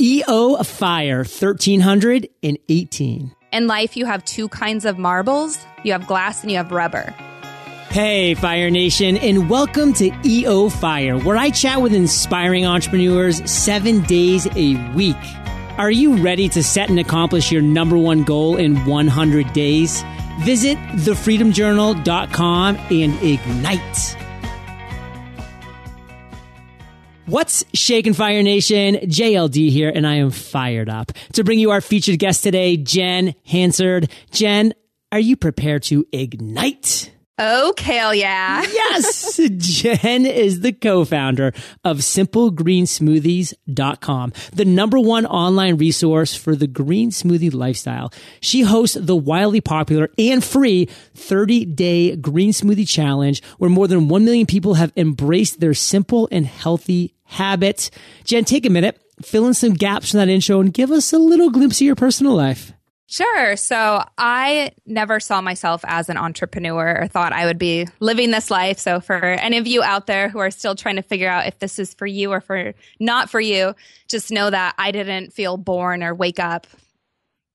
EO Fire 1318. In life, you have two kinds of marbles you have glass and you have rubber. Hey, Fire Nation, and welcome to EO Fire, where I chat with inspiring entrepreneurs seven days a week. Are you ready to set and accomplish your number one goal in 100 days? Visit thefreedomjournal.com and ignite. What's shaking Fire Nation? JLD here, and I am fired up to bring you our featured guest today, Jen Hansard. Jen, are you prepared to ignite? Okay, yeah. yes. Jen is the co-founder of simplegreensmoothies.com, the number one online resource for the green smoothie lifestyle. She hosts the wildly popular and free 30 day green smoothie challenge where more than 1 million people have embraced their simple and healthy habits. Jen, take a minute, fill in some gaps from that intro and give us a little glimpse of your personal life. Sure. So I never saw myself as an entrepreneur or thought I would be living this life. So for any of you out there who are still trying to figure out if this is for you or for not for you, just know that I didn't feel born or wake up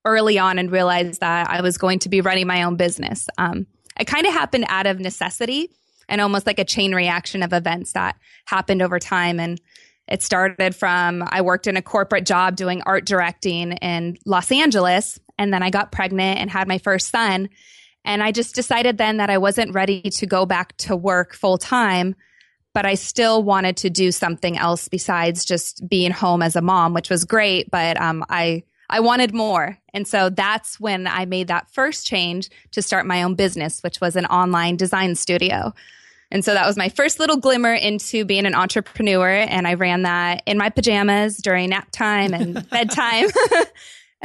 early on and realize that I was going to be running my own business. Um, it kind of happened out of necessity and almost like a chain reaction of events that happened over time. And it started from I worked in a corporate job doing art directing in Los Angeles and then I got pregnant and had my first son. And I just decided then that I wasn't ready to go back to work full time, but I still wanted to do something else besides just being home as a mom, which was great. But um, I I wanted more, and so that's when I made that first change to start my own business, which was an online design studio. And so that was my first little glimmer into being an entrepreneur. And I ran that in my pajamas during nap time and bedtime.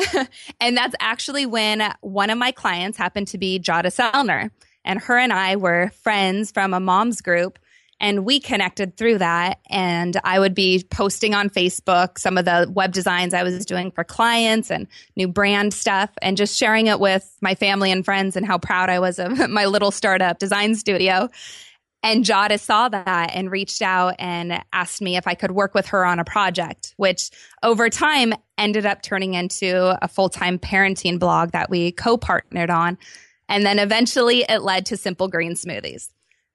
and that's actually when one of my clients happened to be Jada Sellner. And her and I were friends from a mom's group. And we connected through that. And I would be posting on Facebook some of the web designs I was doing for clients and new brand stuff and just sharing it with my family and friends and how proud I was of my little startup design studio. And Jada saw that and reached out and asked me if I could work with her on a project, which over time ended up turning into a full time parenting blog that we co partnered on. And then eventually it led to Simple Green Smoothies.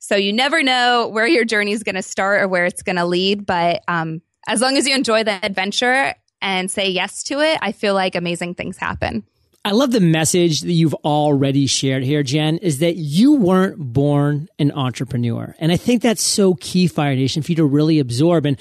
So you never know where your journey is going to start or where it's going to lead. But um, as long as you enjoy the adventure and say yes to it, I feel like amazing things happen. I love the message that you've already shared here, Jen, is that you weren't born an entrepreneur. And I think that's so key, Fire Nation, for you to really absorb. And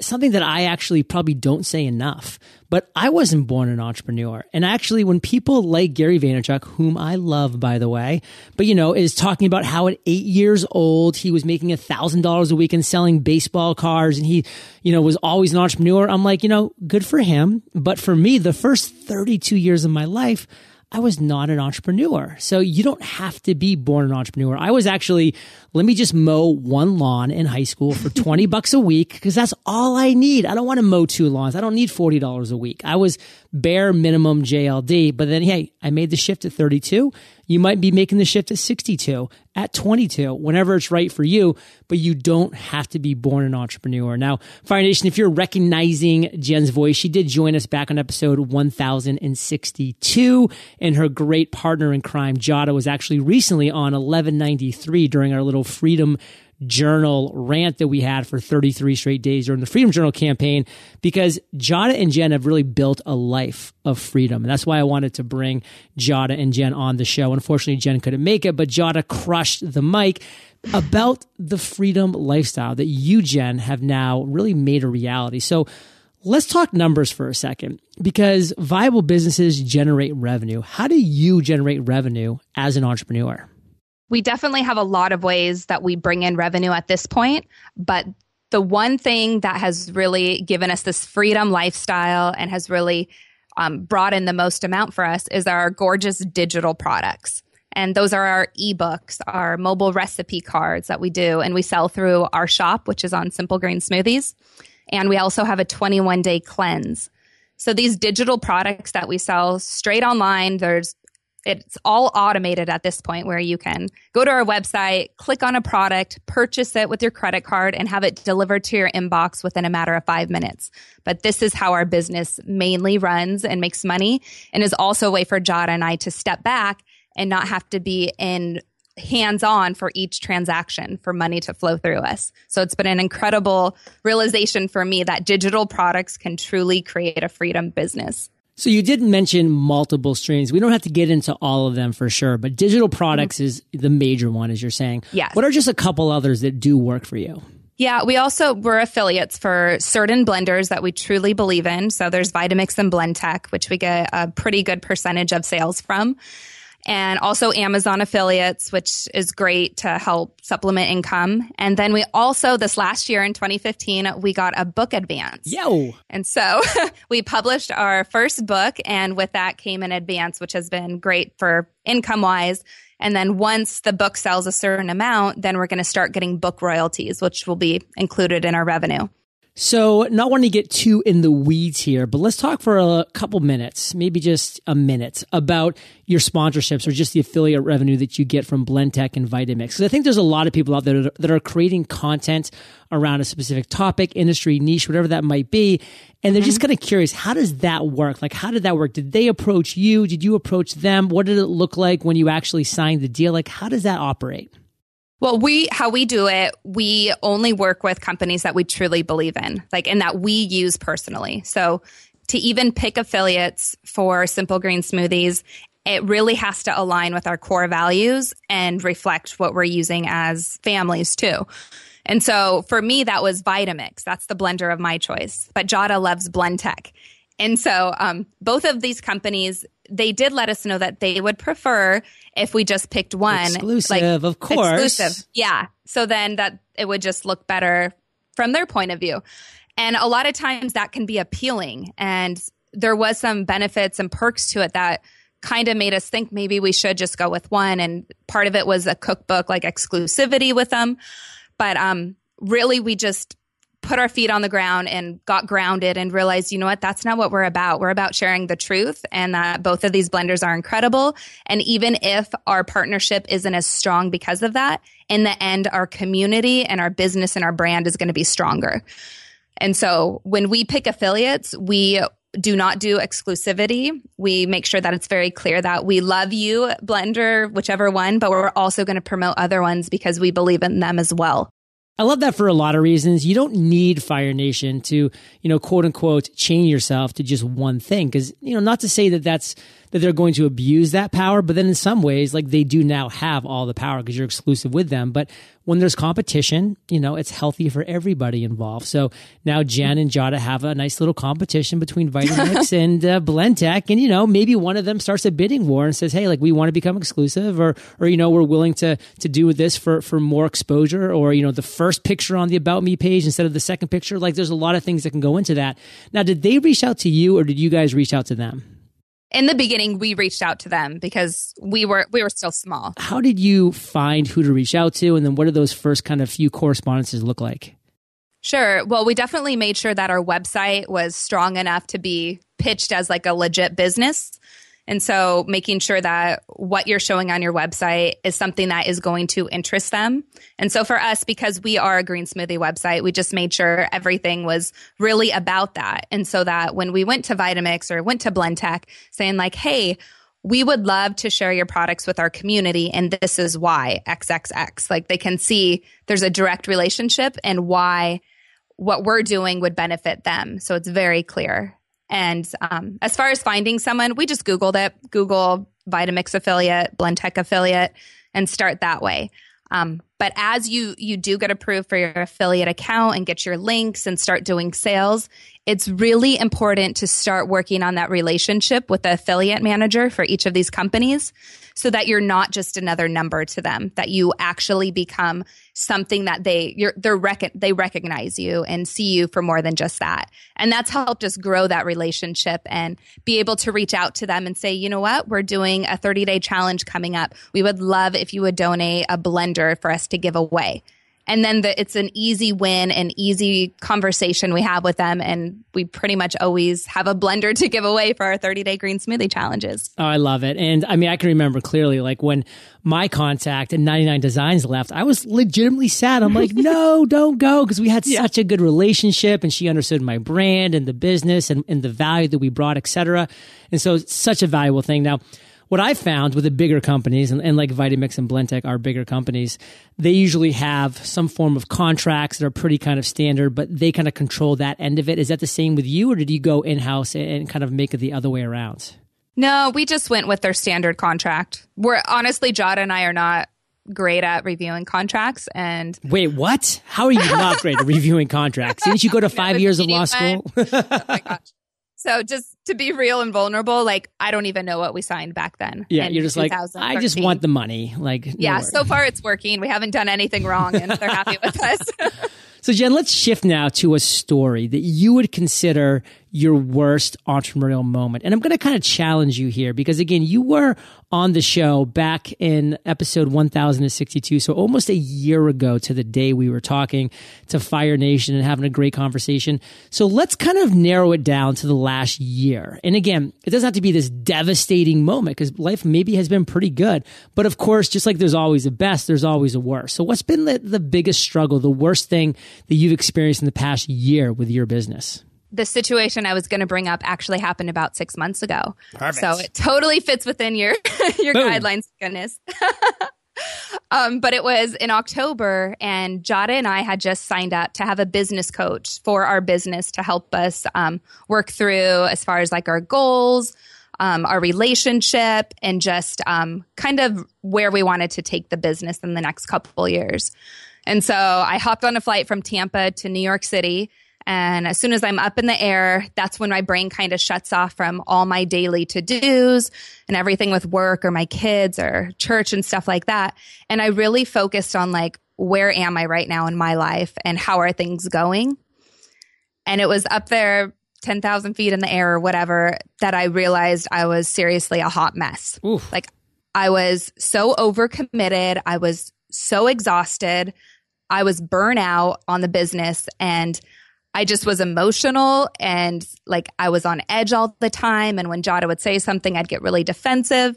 something that I actually probably don't say enough, but I wasn't born an entrepreneur. And actually, when people like Gary Vaynerchuk, whom I love, by the way, but you know, is talking about how at eight years old, he was making a thousand dollars a week and selling baseball cards and he, you know, was always an entrepreneur. I'm like, you know, good for him. But for me, the first 32 years of my life, I was not an entrepreneur. So you don't have to be born an entrepreneur. I was actually, let me just mow one lawn in high school for 20 bucks a week because that's all I need. I don't want to mow two lawns. I don't need $40 a week. I was bare minimum JLD. But then, hey, I made the shift at 32 you might be making the shift at 62, at 22, whenever it's right for you, but you don't have to be born an entrepreneur. Now, Fire Nation, if you're recognizing Jen's voice, she did join us back on episode 1062, and her great partner in crime, Jada, was actually recently on 1193 during our little freedom journal rant that we had for 33 straight days during the Freedom Journal campaign because Jada and Jen have really built a life of freedom. And that's why I wanted to bring Jada and Jen on the show. Unfortunately, Jen couldn't make it, but Jada crushed the mic about the freedom lifestyle that you, Jen, have now really made a reality. So let's talk numbers for a second because viable businesses generate revenue. How do you generate revenue as an entrepreneur? We definitely have a lot of ways that we bring in revenue at this point, but the one thing that has really given us this freedom lifestyle and has really um, brought in the most amount for us is our gorgeous digital products. And those are our ebooks, our mobile recipe cards that we do, and we sell through our shop, which is on Simple Green Smoothies. And we also have a 21 day cleanse. So these digital products that we sell straight online, there's it's all automated at this point where you can go to our website, click on a product, purchase it with your credit card, and have it delivered to your inbox within a matter of five minutes. But this is how our business mainly runs and makes money and is also a way for Jada and I to step back and not have to be in hands on for each transaction for money to flow through us. So it's been an incredible realization for me that digital products can truly create a freedom business. So you did mention multiple streams. We don't have to get into all of them for sure, but digital products mm-hmm. is the major one, as you're saying. Yes. What are just a couple others that do work for you? Yeah, we also we're affiliates for certain blenders that we truly believe in. So there's Vitamix and Blendtec, which we get a pretty good percentage of sales from and also Amazon affiliates, which is great to help supplement income. And then we also, this last year in 2015, we got a book advance. Yo. And so we published our first book, and with that came an advance, which has been great for income wise. And then once the book sells a certain amount, then we're going to start getting book royalties, which will be included in our revenue. So, not wanting to get too in the weeds here, but let's talk for a couple minutes, maybe just a minute, about your sponsorships or just the affiliate revenue that you get from Blendtec and Vitamix. Because I think there's a lot of people out there that are creating content around a specific topic, industry, niche, whatever that might be. And they're mm-hmm. just kind of curious, how does that work? Like, how did that work? Did they approach you? Did you approach them? What did it look like when you actually signed the deal? Like, how does that operate? Well, we, how we do it, we only work with companies that we truly believe in, like, and that we use personally. So to even pick affiliates for Simple Green Smoothies, it really has to align with our core values and reflect what we're using as families too. And so for me, that was Vitamix. That's the blender of my choice. But Jada loves Blendtec. And so um, both of these companies, they did let us know that they would prefer if we just picked one. Exclusive, like, of course. Exclusive. Yeah. So then that it would just look better from their point of view. And a lot of times that can be appealing. And there was some benefits and perks to it that kind of made us think maybe we should just go with one. And part of it was a cookbook like exclusivity with them. But um, really, we just put our feet on the ground and got grounded and realized, you know what, that's not what we're about. We're about sharing the truth and that both of these blenders are incredible. And even if our partnership isn't as strong because of that, in the end, our community and our business and our brand is going to be stronger. And so when we pick affiliates, we do not do exclusivity. We make sure that it's very clear that we love you, Blender, whichever one, but we're also going to promote other ones because we believe in them as well. I love that for a lot of reasons. You don't need Fire Nation to, you know, quote unquote, chain yourself to just one thing. Cause, you know, not to say that that's, that they're going to abuse that power, but then in some ways, like they do now have all the power because you're exclusive with them. But when there's competition, you know, it's healthy for everybody involved. So now Jen and Jada have a nice little competition between Vitamix and uh, Blendtec. And, you know, maybe one of them starts a bidding war and says, Hey, like we want to become exclusive or, or, you know, we're willing to, to do this for, for more exposure or, you know, the first picture on the about me page instead of the second picture. Like there's a lot of things that can go into that. Now, did they reach out to you or did you guys reach out to them? In the beginning we reached out to them because we were we were still small. How did you find who to reach out to? And then what did those first kind of few correspondences look like? Sure. Well we definitely made sure that our website was strong enough to be pitched as like a legit business and so making sure that what you're showing on your website is something that is going to interest them. And so for us, because we are a green smoothie website, we just made sure everything was really about that. And so that when we went to Vitamix or went to Blendtec saying like, Hey, we would love to share your products with our community and this is why XXX. Like they can see there's a direct relationship and why what we're doing would benefit them. So it's very clear. And um, as far as finding someone, we just Googled it, Google Vitamix affiliate, Blendtec affiliate, and start that way. Um, but as you you do get approved for your affiliate account and get your links and start doing sales, it's really important to start working on that relationship with the affiliate manager for each of these companies so that you're not just another number to them, that you actually become something that they you're they're rec- they recognize you and see you for more than just that. And that's helped us grow that relationship and be able to reach out to them and say, "You know what? We're doing a 30-day challenge coming up. We would love if you would donate a blender for us to give away." And then the, it's an easy win and easy conversation we have with them. And we pretty much always have a blender to give away for our 30 day green smoothie challenges. Oh i love it. And i mean i can remember clearly like when my contact and 99designs left i was legitimately sad. I'm like no don't go because we had yeah. such a good relationship and she understood my brand and the business and, and the value that we brought etc and so it's such a valuable thing. Now what I found with the bigger companies and, and like Vitamix and Blendtec are bigger companies, they usually have some form of contracts that are pretty kind of standard, but they kind of control that end of it. Is that the same with you, or did you go in house and kind of make it the other way around? No, we just went with their standard contract. We're honestly, Jada and I are not great at reviewing contracts and wait what how are you not great at reviewing contracts didn't you go to five years of law school oh my gosh so just to be real and vulnerable, like I don't even know what we signed back then. Yeah, you're just like I just want the money. Like no yeah, so far it's working. We haven't done anything wrong, and they're happy with us. so Jen, let's shift now to a story that you would consider your worst entrepreneurial moment. And I'm going to kind of challenge you here because again, you were on the show back in episode 1062. So almost a year ago to the day we were talking to Fire Nation and having a great conversation. So let's kind of narrow it down to the last year. And again, it doesn't have to be this devastating moment because life maybe has been pretty good. But of course, just like there's always a best, there's always a worst. So what's been the, the biggest struggle, the worst thing that you've experienced in the past year with your business? The situation I was going to bring up actually happened about six months ago. Perfect. So it totally fits within your your Boom. guidelines. Goodness. um, but it was in October, and Jada and I had just signed up to have a business coach for our business to help us um, work through as far as like our goals, um, our relationship, and just um, kind of where we wanted to take the business in the next couple years. And so I hopped on a flight from Tampa to New York City and as soon as I'm up in the air, that's when my brain kind of shuts off from all my daily to dos and everything with work or my kids or church and stuff like that. And I really focused on like, where am I right now in my life and how are things going? And it was up there 10,000 feet in the air or whatever that I realized I was seriously a hot mess. Oof. Like I was so overcommitted. I was so exhausted. I was burnout on the business and I just was emotional and like I was on edge all the time. And when Jada would say something, I'd get really defensive.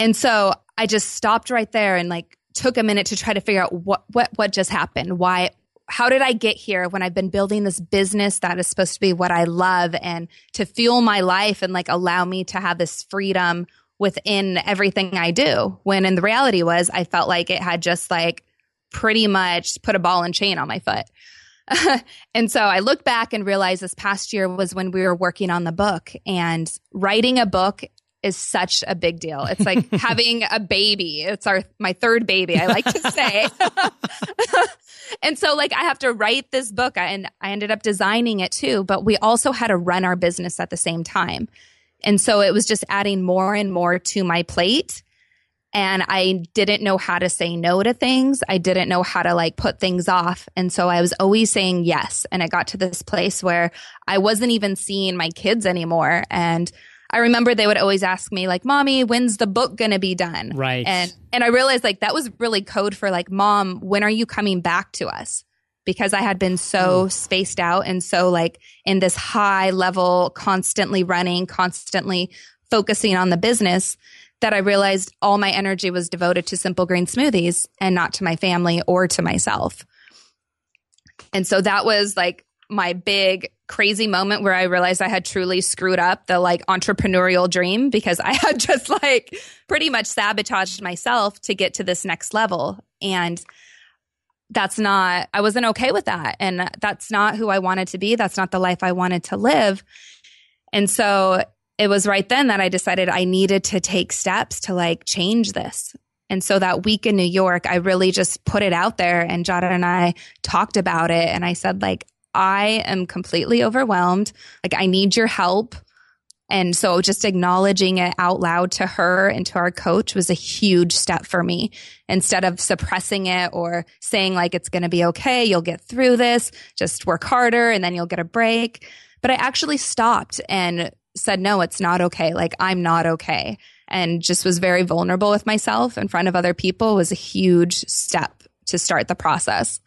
And so I just stopped right there and like took a minute to try to figure out what what what just happened. Why how did I get here when I've been building this business that is supposed to be what I love and to fuel my life and like allow me to have this freedom within everything I do? When in the reality was I felt like it had just like pretty much put a ball and chain on my foot. and so I look back and realize this past year was when we were working on the book and writing a book is such a big deal. It's like having a baby. It's our my third baby, I like to say. and so like I have to write this book and I ended up designing it too, but we also had to run our business at the same time. And so it was just adding more and more to my plate and I didn't know how to say no to things. I didn't know how to like put things off. And so I was always saying yes. And it got to this place where I wasn't even seeing my kids anymore. And I remember they would always ask me like, "Mommy, when's the book going to be done?" Right. And and I realized like that was really code for like, "Mom, when are you coming back to us?" Because I had been so mm. spaced out and so like in this high level constantly running, constantly focusing on the business that I realized all my energy was devoted to simple green smoothies and not to my family or to myself. And so that was like my big crazy moment where I realized I had truly screwed up the like entrepreneurial dream because I had just like pretty much sabotaged myself to get to this next level. And that's not, I wasn't okay with that. And that's not who I wanted to be. That's not the life I wanted to live. And so it was right then that I decided I needed to take steps to like change this. And so that week in New York, I really just put it out there and Jada and I talked about it. And I said, like, I am completely overwhelmed. Like, I need your help. And so just acknowledging it out loud to her and to our coach was a huge step for me. Instead of suppressing it or saying like, it's going to be okay. You'll get through this. Just work harder and then you'll get a break. But I actually stopped and said, no, it's not okay. Like, I'm not okay. And just was very vulnerable with myself in front of other people was a huge step to start the process.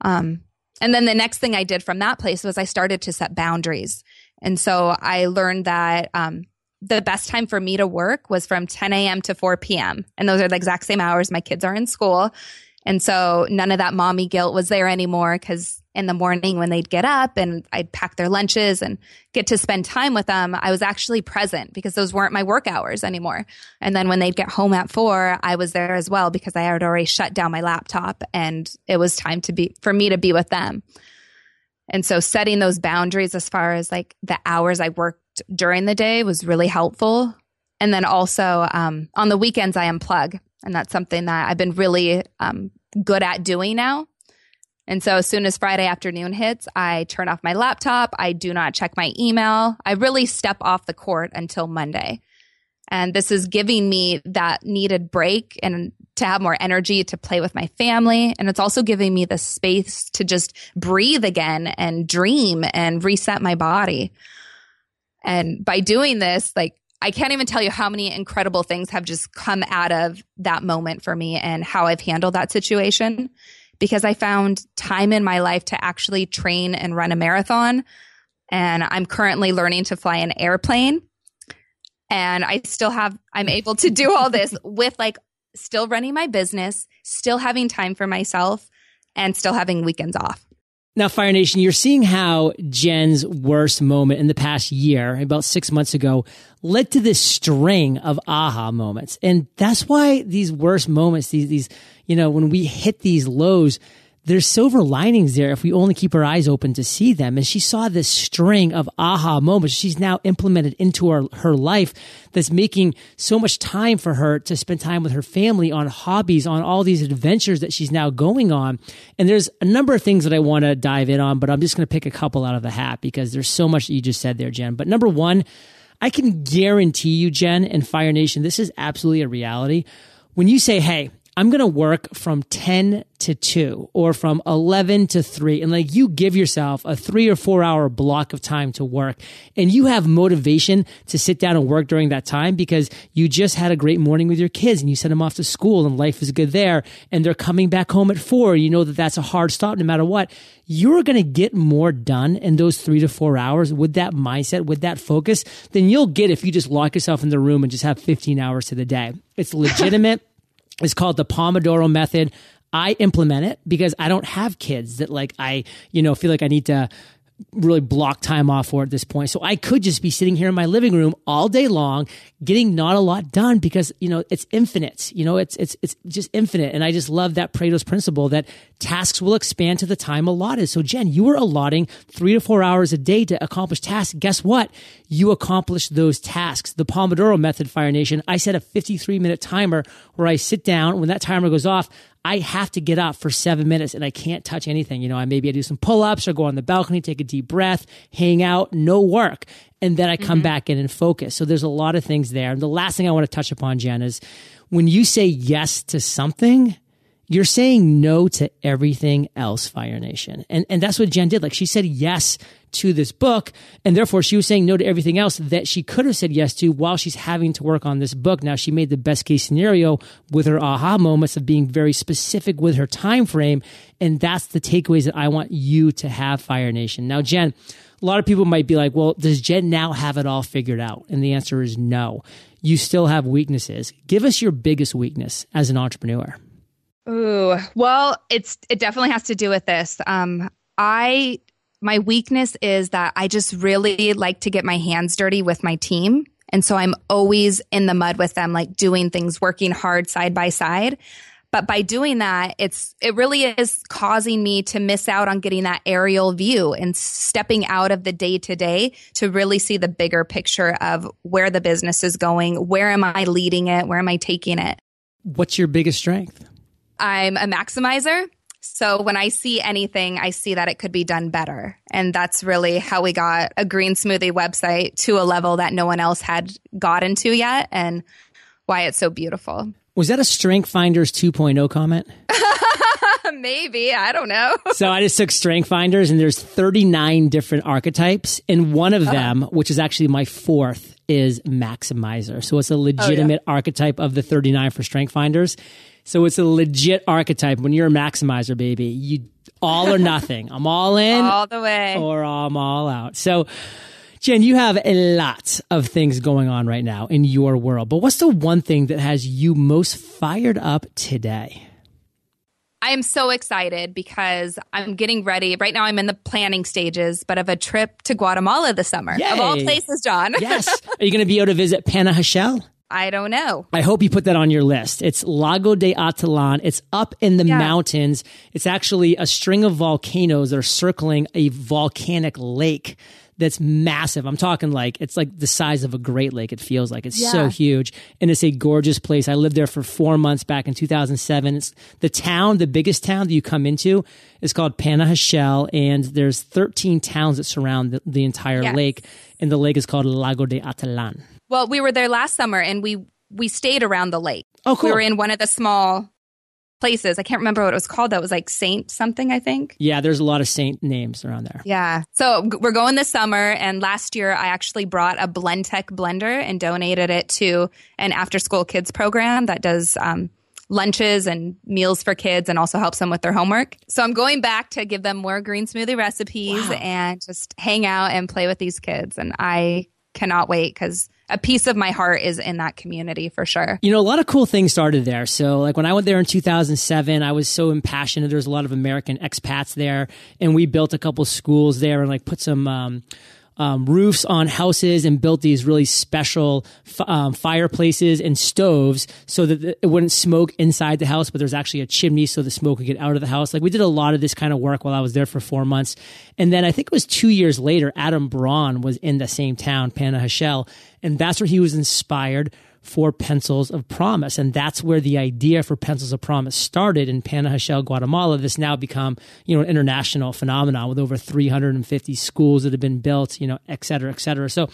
Um, and then the next thing I did from that place was I started to set boundaries. And so I learned that um, the best time for me to work was from 10 a.m. to 4 p.m. And those are the exact same hours my kids are in school. And so none of that mommy guilt was there anymore because in the morning when they'd get up and I'd pack their lunches and get to spend time with them, I was actually present because those weren't my work hours anymore. And then when they'd get home at four, I was there as well because I had already shut down my laptop and it was time to be for me to be with them. And so setting those boundaries as far as like the hours I worked during the day was really helpful. And then also um, on the weekends, I unplug. And that's something that I've been really um, good at doing now. And so as soon as Friday afternoon hits, I turn off my laptop. I do not check my email. I really step off the court until Monday. And this is giving me that needed break and to have more energy to play with my family. And it's also giving me the space to just breathe again and dream and reset my body. And by doing this, like I can't even tell you how many incredible things have just come out of that moment for me and how I've handled that situation because I found time in my life to actually train and run a marathon. And I'm currently learning to fly an airplane. And I still have, I'm able to do all this with like still running my business, still having time for myself, and still having weekends off. Now, Fire Nation, you're seeing how Jen's worst moment in the past year, about six months ago, led to this string of aha moments. And that's why these worst moments, these, these, you know, when we hit these lows, there's silver linings there if we only keep our eyes open to see them. And she saw this string of aha moments she's now implemented into her, her life that's making so much time for her to spend time with her family on hobbies, on all these adventures that she's now going on. And there's a number of things that I want to dive in on, but I'm just going to pick a couple out of the hat because there's so much that you just said there, Jen. But number one, I can guarantee you, Jen and Fire Nation, this is absolutely a reality. When you say, Hey, I'm going to work from 10 to 2 or from 11 to 3 and like you give yourself a 3 or 4 hour block of time to work. And you have motivation to sit down and work during that time because you just had a great morning with your kids and you sent them off to school and life is good there and they're coming back home at 4 you know that that's a hard stop no matter what. You're going to get more done in those 3 to 4 hours with that mindset with that focus than you'll get if you just lock yourself in the room and just have 15 hours to the day. It's legitimate It's called the Pomodoro method. I implement it because I don't have kids that like I, you know, feel like I need to really block time off for at this point. So I could just be sitting here in my living room all day long, getting not a lot done because, you know, it's infinite. You know, it's, it's, it's just infinite. And I just love that Pareto's principle that tasks will expand to the time allotted. So Jen, you were allotting three to four hours a day to accomplish tasks. Guess what? You accomplished those tasks. The Pomodoro method, Fire Nation, I set a 53 minute timer where I sit down. When that timer goes off, I have to get up for seven minutes and I can't touch anything. You know, I maybe I do some pull ups or go on the balcony, take a deep breath, hang out, no work. And then I come mm-hmm. back in and focus. So there's a lot of things there. And the last thing I want to touch upon, Jen, is when you say yes to something, you're saying no to everything else, Fire Nation. And, and that's what Jen did. Like she said yes to this book. And therefore she was saying no to everything else that she could have said yes to while she's having to work on this book. Now she made the best case scenario with her aha moments of being very specific with her time frame. And that's the takeaways that I want you to have, Fire Nation. Now, Jen, a lot of people might be like, well, does Jen now have it all figured out? And the answer is no. You still have weaknesses. Give us your biggest weakness as an entrepreneur. Ooh, well, it's it definitely has to do with this. Um, I my weakness is that I just really like to get my hands dirty with my team. And so I'm always in the mud with them, like doing things, working hard side by side. But by doing that, it's, it really is causing me to miss out on getting that aerial view and stepping out of the day to day to really see the bigger picture of where the business is going. Where am I leading it? Where am I taking it? What's your biggest strength? I'm a maximizer. So when I see anything, I see that it could be done better. And that's really how we got a green smoothie website to a level that no one else had gotten to yet and why it's so beautiful. Was that a Strength Finders 2.0 comment? Maybe. I don't know. so I just took Strength Finders and there's 39 different archetypes. And one of uh-huh. them, which is actually my fourth, is Maximizer. So it's a legitimate oh, yeah. archetype of the 39 for Strength Finders So it's a legit archetype. When you're a maximizer, baby, you all or nothing. I'm all in, all the way, or I'm all out. So. Jen, you have a lot of things going on right now in your world, but what's the one thing that has you most fired up today? I am so excited because I'm getting ready. Right now, I'm in the planning stages, but of a trip to Guatemala this summer. Yay. Of all places, John. yes. Are you going to be able to visit Panajachel? I don't know. I hope you put that on your list. It's Lago de Atitlan. It's up in the yeah. mountains. It's actually a string of volcanoes that are circling a volcanic lake that's massive. I'm talking like it's like the size of a Great Lake. It feels like it's yeah. so huge, and it's a gorgeous place. I lived there for four months back in 2007. It's the town, the biggest town that you come into, is called Panajachel, and there's 13 towns that surround the, the entire yes. lake, and the lake is called Lago de Atitlan. Well, we were there last summer and we we stayed around the lake. Oh, cool. We were in one of the small places. I can't remember what it was called. That was like Saint something, I think. Yeah, there's a lot of Saint names around there. Yeah. So we're going this summer. And last year, I actually brought a Blendtec blender and donated it to an after school kids program that does um, lunches and meals for kids and also helps them with their homework. So I'm going back to give them more green smoothie recipes wow. and just hang out and play with these kids. And I cannot wait because a piece of my heart is in that community for sure. You know, a lot of cool things started there. So, like when I went there in 2007, I was so impassioned. There was a lot of American expats there, and we built a couple schools there and like put some. Um, um, roofs on houses and built these really special f- um, fireplaces and stoves so that it wouldn't smoke inside the house, but there's actually a chimney so the smoke would get out of the house. Like we did a lot of this kind of work while I was there for four months. And then I think it was two years later, Adam Braun was in the same town, Panajachel, and that's where he was inspired for Pencils of Promise. And that's where the idea for Pencils of Promise started in Panajachel, Guatemala. This now become, you know, an international phenomenon with over 350 schools that have been built, you know, et cetera, et cetera. So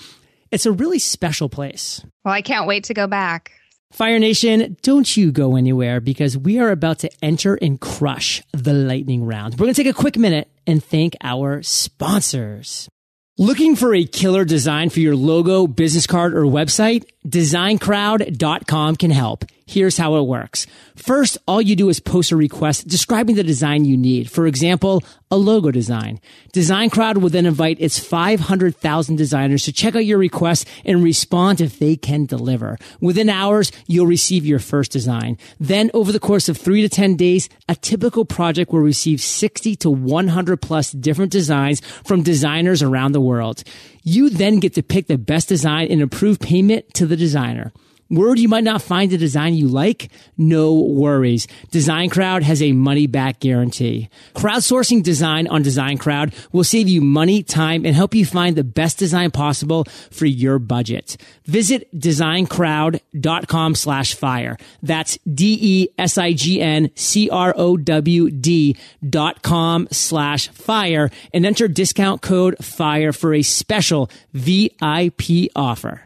it's a really special place. Well, I can't wait to go back. Fire Nation, don't you go anywhere because we are about to enter and crush the lightning round. We're going to take a quick minute and thank our sponsors. Looking for a killer design for your logo, business card, or website? designcrowd.com can help. Here's how it works. First, all you do is post a request describing the design you need. For example, a logo design. DesignCrowd will then invite its 500,000 designers to check out your request and respond if they can deliver. Within hours, you'll receive your first design. Then over the course of three to 10 days, a typical project will receive 60 to 100 plus different designs from designers around the world. You then get to pick the best design and approve payment to the designer. Word you might not find a design you like? No worries. DesignCrowd has a money back guarantee. Crowdsourcing design on DesignCrowd will save you money, time, and help you find the best design possible for your budget. Visit designcrowd.com slash fire. That's D-E-S-I-G-N-C-R-O-W-D dot com slash fire and enter discount code FIRE for a special VIP offer.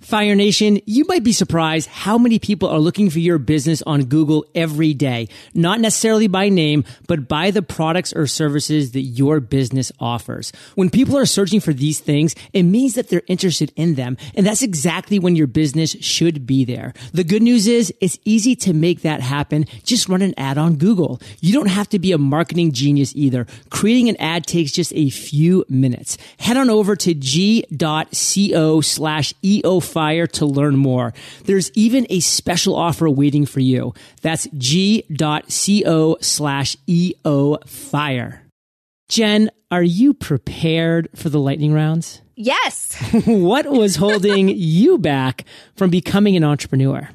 Fire Nation, you might be surprised how many people are looking for your business on Google every day. Not necessarily by name, but by the products or services that your business offers. When people are searching for these things, it means that they're interested in them. And that's exactly when your business should be there. The good news is it's easy to make that happen. Just run an ad on Google. You don't have to be a marketing genius either. Creating an ad takes just a few minutes. Head on over to g.co slash EO Fire to learn more. There's even a special offer waiting for you. That's g.co slash EO Fire. Jen, are you prepared for the lightning rounds? Yes. what was holding you back from becoming an entrepreneur?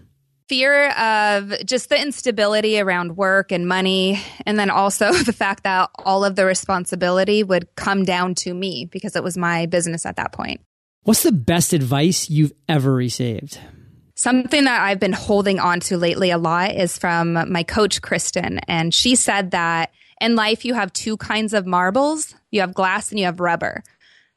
fear of just the instability around work and money. And then also the fact that all of the responsibility would come down to me because it was my business at that point. What's the best advice you've ever received? Something that I've been holding on to lately a lot is from my coach, Kristen. And she said that in life, you have two kinds of marbles you have glass and you have rubber.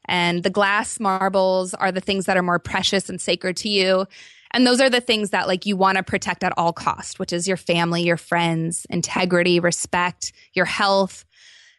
And the glass marbles are the things that are more precious and sacred to you. And those are the things that like you want to protect at all cost, which is your family, your friends, integrity, respect, your health,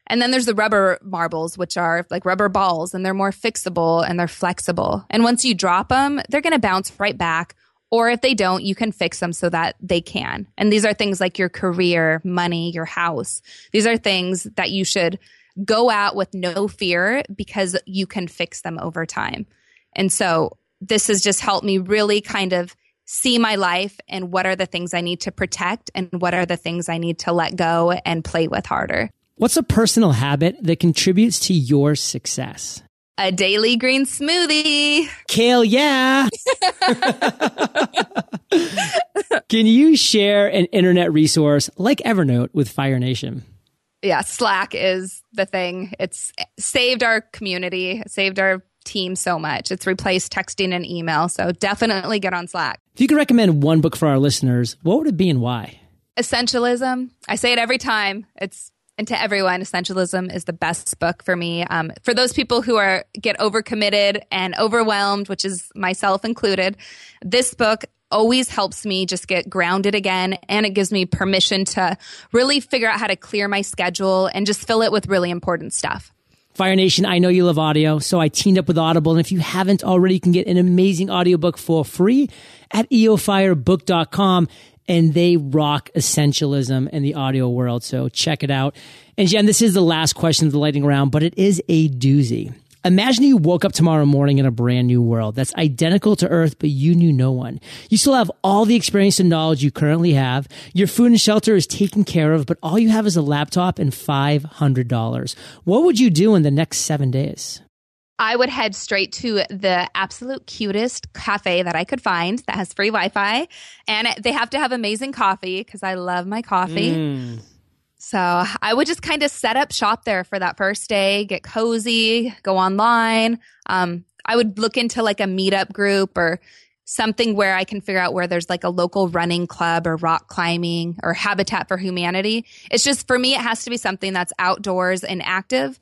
and then there's the rubber marbles, which are like rubber balls and they're more fixable and they're flexible. And once you drop them, they're going to bounce right back Or if they don't, you can fix them so that they can. And these are things like your career, money, your house. These are things that you should go at with no fear because you can fix them over time. And so this has just helped me really kind of see my life and what are the things I need to protect and what are the things I need to let go and play with harder. What's a personal habit that contributes to your success? A daily green smoothie. Kale, yeah. Can you share an internet resource like Evernote with Fire Nation? Yeah, Slack is the thing. It's saved our community, saved our team so much. It's replaced texting and email. So definitely get on Slack. If you could recommend one book for our listeners, what would it be and why? Essentialism. I say it every time. It's and to everyone, Essentialism is the best book for me. Um, for those people who are get overcommitted and overwhelmed, which is myself included, this book always helps me just get grounded again, and it gives me permission to really figure out how to clear my schedule and just fill it with really important stuff. Fire Nation, I know you love audio, so I teamed up with Audible. And if you haven't already, you can get an amazing audiobook for free at eofirebook.com and they rock essentialism in the audio world. So check it out. And Jen, this is the last question of the lightning round, but it is a doozy. Imagine you woke up tomorrow morning in a brand new world that's identical to Earth, but you knew no one. You still have all the experience and knowledge you currently have. Your food and shelter is taken care of, but all you have is a laptop and $500. What would you do in the next seven days? I would head straight to the absolute cutest cafe that I could find that has free Wi Fi. And they have to have amazing coffee because I love my coffee. Mm. So I would just kind of set up shop there for that first day, get cozy, go online. Um, I would look into like a meetup group or something where I can figure out where there's like a local running club or rock climbing or Habitat for Humanity. It's just for me, it has to be something that's outdoors and active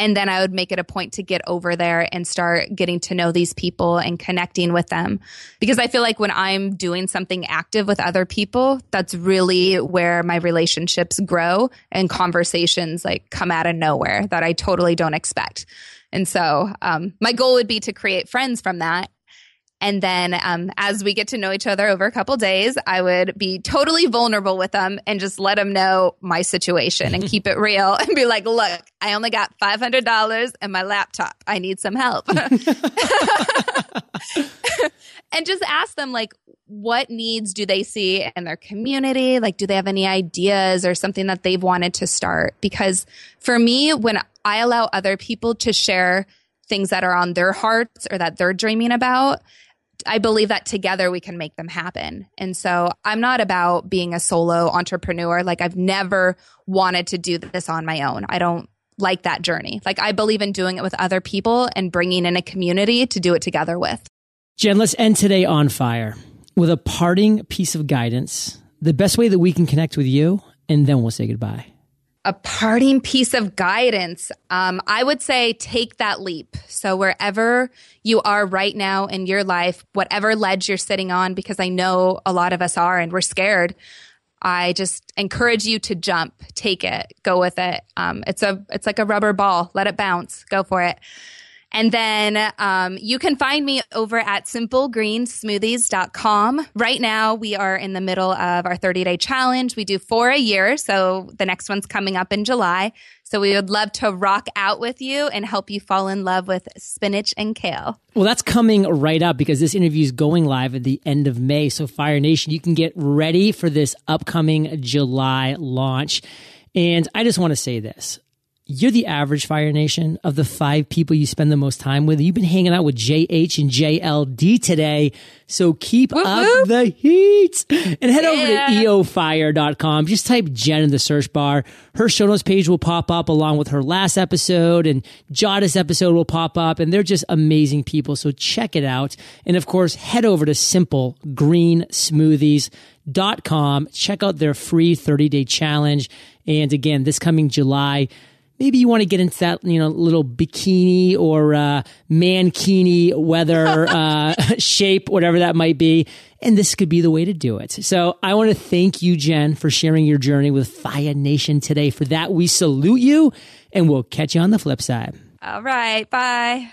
and then I would make it a point to get over there and start getting to know these people and connecting with them. Because I feel like when I'm doing something active with other people, that's really where my relationships grow and conversations like come out of nowhere that I totally don't expect. And so, um, my goal would be to create friends from that and then um, as we get to know each other over a couple days, I would be totally vulnerable with them and just let them know my situation and keep it real and be like, look, I only got $500 and my laptop. I need some help. and just ask them, like, what needs do they see in their community? Like, do they have any ideas or something that they've wanted to start? Because for me, when I allow other people to share things that are on their hearts or that they're dreaming about, I believe that together we can make them happen. And so I'm not about being a solo entrepreneur. Like I've never wanted to do this on my own. I don't like that journey. Like I believe in doing it with other people and bringing in a community to do it together with. Jen, let's end today on fire with a parting piece of guidance, the best way that we can connect with you, and then we'll say goodbye a parting piece of guidance. Um, I would say take that leap. So wherever you are right now in your life, whatever ledge you're sitting on, because I know a lot of us are and we're scared. I just encourage you to jump, take it, go with it. Um, it's a, it's like a rubber ball. Let it bounce. Go for it. And then um, you can find me over at simplegreensmoothies.com. Right now, we are in the middle of our 30 day challenge. We do four a year. So the next one's coming up in July. So we would love to rock out with you and help you fall in love with spinach and kale. Well, that's coming right up because this interview is going live at the end of May. So Fire Nation, you can get ready for this upcoming July launch. And I just want to say this you're the average Fire Nation of the five people you spend the most time with. You've been hanging out with JH and JLD today. So keep whoop, up the heat and head yeah. over to eofire.com. Just type Jen in the search bar. Her show notes page will pop up along with her last episode and Jada's episode will pop up and they're just amazing people. So check it out. And of course, head over to Simple Green Smoothies.com. Check out their free 30 day challenge. And again, this coming July, maybe you want to get into that, you know, little bikini or uh, mankini weather uh, shape, whatever that might be. And this could be the way to do it. So I want to thank you, Jen, for sharing your journey with Fire Nation today. For that, we salute you and we'll catch you on the flip side. All right. Bye.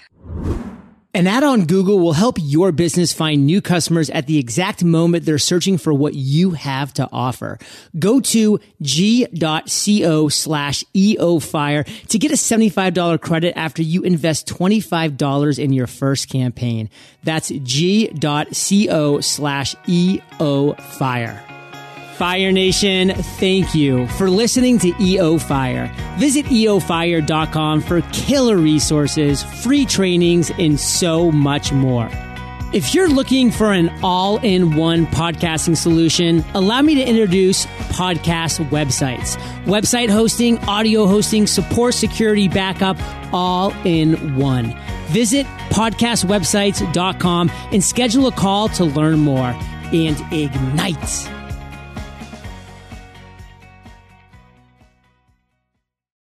An ad on Google will help your business find new customers at the exact moment they're searching for what you have to offer. Go to g.co slash eofire to get a $75 credit after you invest $25 in your first campaign. That's g.co slash eofire. Fire Nation, thank you for listening to EO Fire. Visit eofire.com for killer resources, free trainings, and so much more. If you're looking for an all in one podcasting solution, allow me to introduce podcast websites. Website hosting, audio hosting, support, security, backup, all in one. Visit podcastwebsites.com and schedule a call to learn more and ignite.